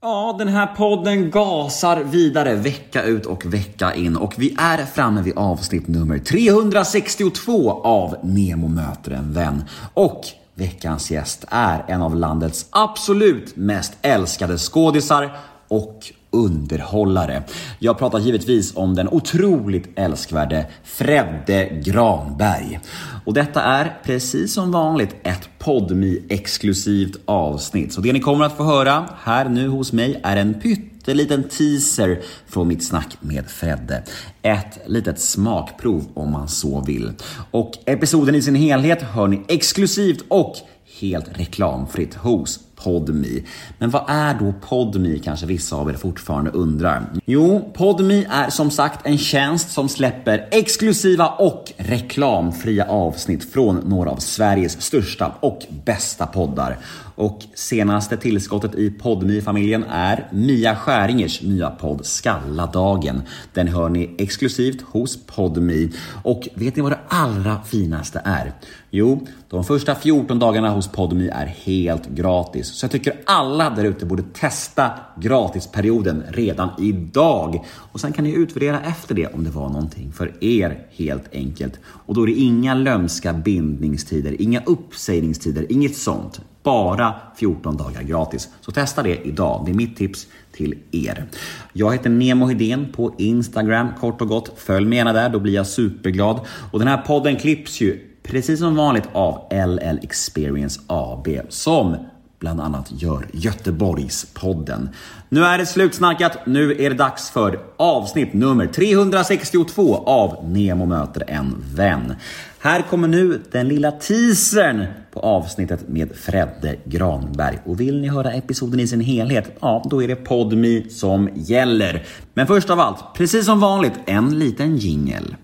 Ja, den här podden gasar vidare vecka ut och vecka in och vi är framme vid avsnitt nummer 362 av Nemo möter en vän. Och veckans gäst är en av landets absolut mest älskade skådisar och underhållare. Jag pratar givetvis om den otroligt älskvärde Fredde Granberg. Och detta är precis som vanligt ett podmi exklusivt avsnitt. Så det ni kommer att få höra här nu hos mig är en pytteliten teaser från mitt snack med Fredde. Ett litet smakprov om man så vill. Och episoden i sin helhet hör ni exklusivt och helt reklamfritt hos PodMe. Men vad är då PodMe kanske vissa av er fortfarande undrar? Jo, PodMe är som sagt en tjänst som släpper exklusiva och reklamfria avsnitt från några av Sveriges största och bästa poddar. Och senaste tillskottet i Podmi-familjen är Mia Skäringers nya podd Skalladagen. Den hör ni exklusivt hos Podmi. Och vet ni vad det allra finaste är? Jo, de första 14 dagarna hos Podmi är helt gratis. Så jag tycker alla där ute borde testa gratisperioden redan idag. Och sen kan ni utvärdera efter det om det var någonting för er helt enkelt. Och då är det inga lömska bindningstider, inga uppsägningstider, inget sånt. Bara 14 dagar gratis. Så testa det idag. Det är mitt tips till er. Jag heter Nemo Hedén på Instagram kort och gott. Följ mig gärna där, då blir jag superglad. Och den här podden klipps ju precis som vanligt av LL Experience AB som bland annat gör Göteborgspodden. Nu är det slutsnackat. Nu är det dags för avsnitt nummer 362 av Nemo möter en vän. Här kommer nu den lilla teasern på avsnittet med Fredde Granberg. Och vill ni höra episoden i sin helhet, ja, då är det Podmi som gäller. Men först av allt, precis som vanligt, en liten jingel.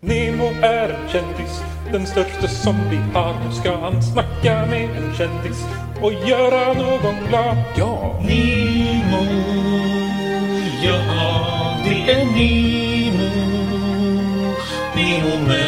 Nemo är en kändis, den största som vi har. Nu ska han snacka med en kändis och göra någon glad. Ja! Nemo, ja det är Nemo. Nemo med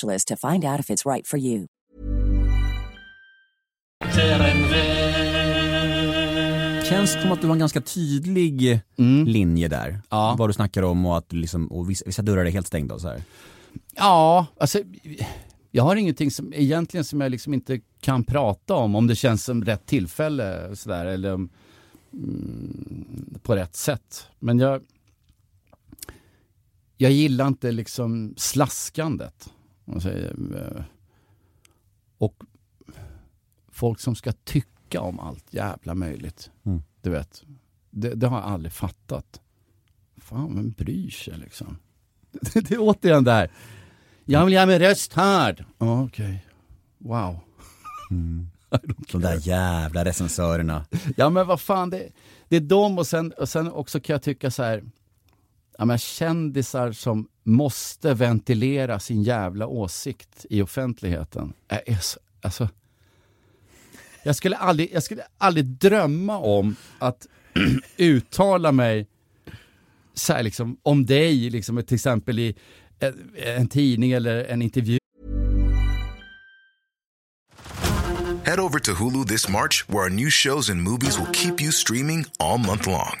to find out if it's right for you. Känns som att du har en ganska tydlig linje där. Ja. Vad du snackar om och att du liksom, och vissa, vissa dörrar är helt stängda och så här. Ja, alltså jag har ingenting som egentligen som jag liksom inte kan prata om, om det känns som rätt tillfälle sådär, eller om, mm, på rätt sätt. Men jag, jag gillar inte liksom slaskandet. Man säger. eh, Och folk som ska tycka om allt jävla möjligt. Mm. Du vet, det, det har jag aldrig fattat. Fan, vem bryr sig liksom? Det, det är återigen där. Jag vill göra min röst hörd. Ja, Okej. Wow. I don't De där jävla recensörerna. Ja men vad fan, det, det är de och sen, och sen också kan jag tycka så här. Ja, men kändisar som måste ventilera sin jävla åsikt i offentligheten. Jag, är så, alltså, jag, skulle aldrig, jag skulle aldrig drömma om att uttala mig så här liksom, om dig, liksom, till exempel i en, en tidning eller en intervju. Head over to Hulu this March, where our new shows and movies will keep you streaming all month long.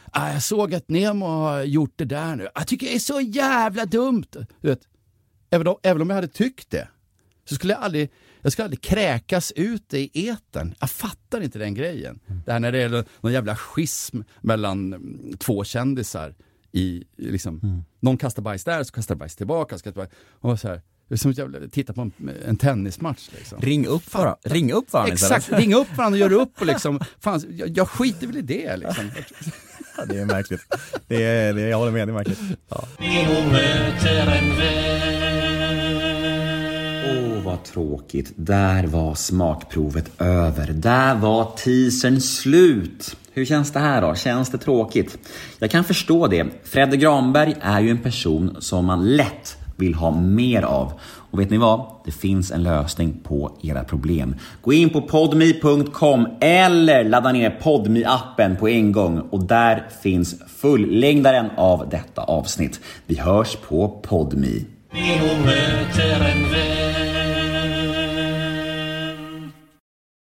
ah, jag såg att Nemo har gjort det där nu. Jag tycker det är så jävla dumt. Du vet, även, om, även om jag hade tyckt det, så skulle jag aldrig, jag skulle aldrig kräkas ut det i etern. Jag fattar inte den grejen. Det här när det är någon jävla schism mellan mm, två kändisar. I, liksom, Någon kastar bajs där, så kastar bajs tillbaka. Så kastar bajs, och så här. Det är som att jävla- titta på en, en tennismatch. Liksom. Ring upp, bara. Ring upp varandra Exakt, ring upp varandra och gör upp och liksom, fan, jag, jag skiter väl i det liksom. Ja, det är märkligt. Det är, det är, jag håller med, det är märkligt. Vän. Åh, vad tråkigt. Där var smakprovet över. Där var teasern slut. Hur känns det här då? Känns det tråkigt? Jag kan förstå det. Fredde Granberg är ju en person som man lätt vill ha mer av. Och vet ni vad? Det finns en lösning på era problem. Gå in på podme.com eller ladda ner podme appen på en gång och där finns fullängdaren av detta avsnitt. Vi hörs på podme.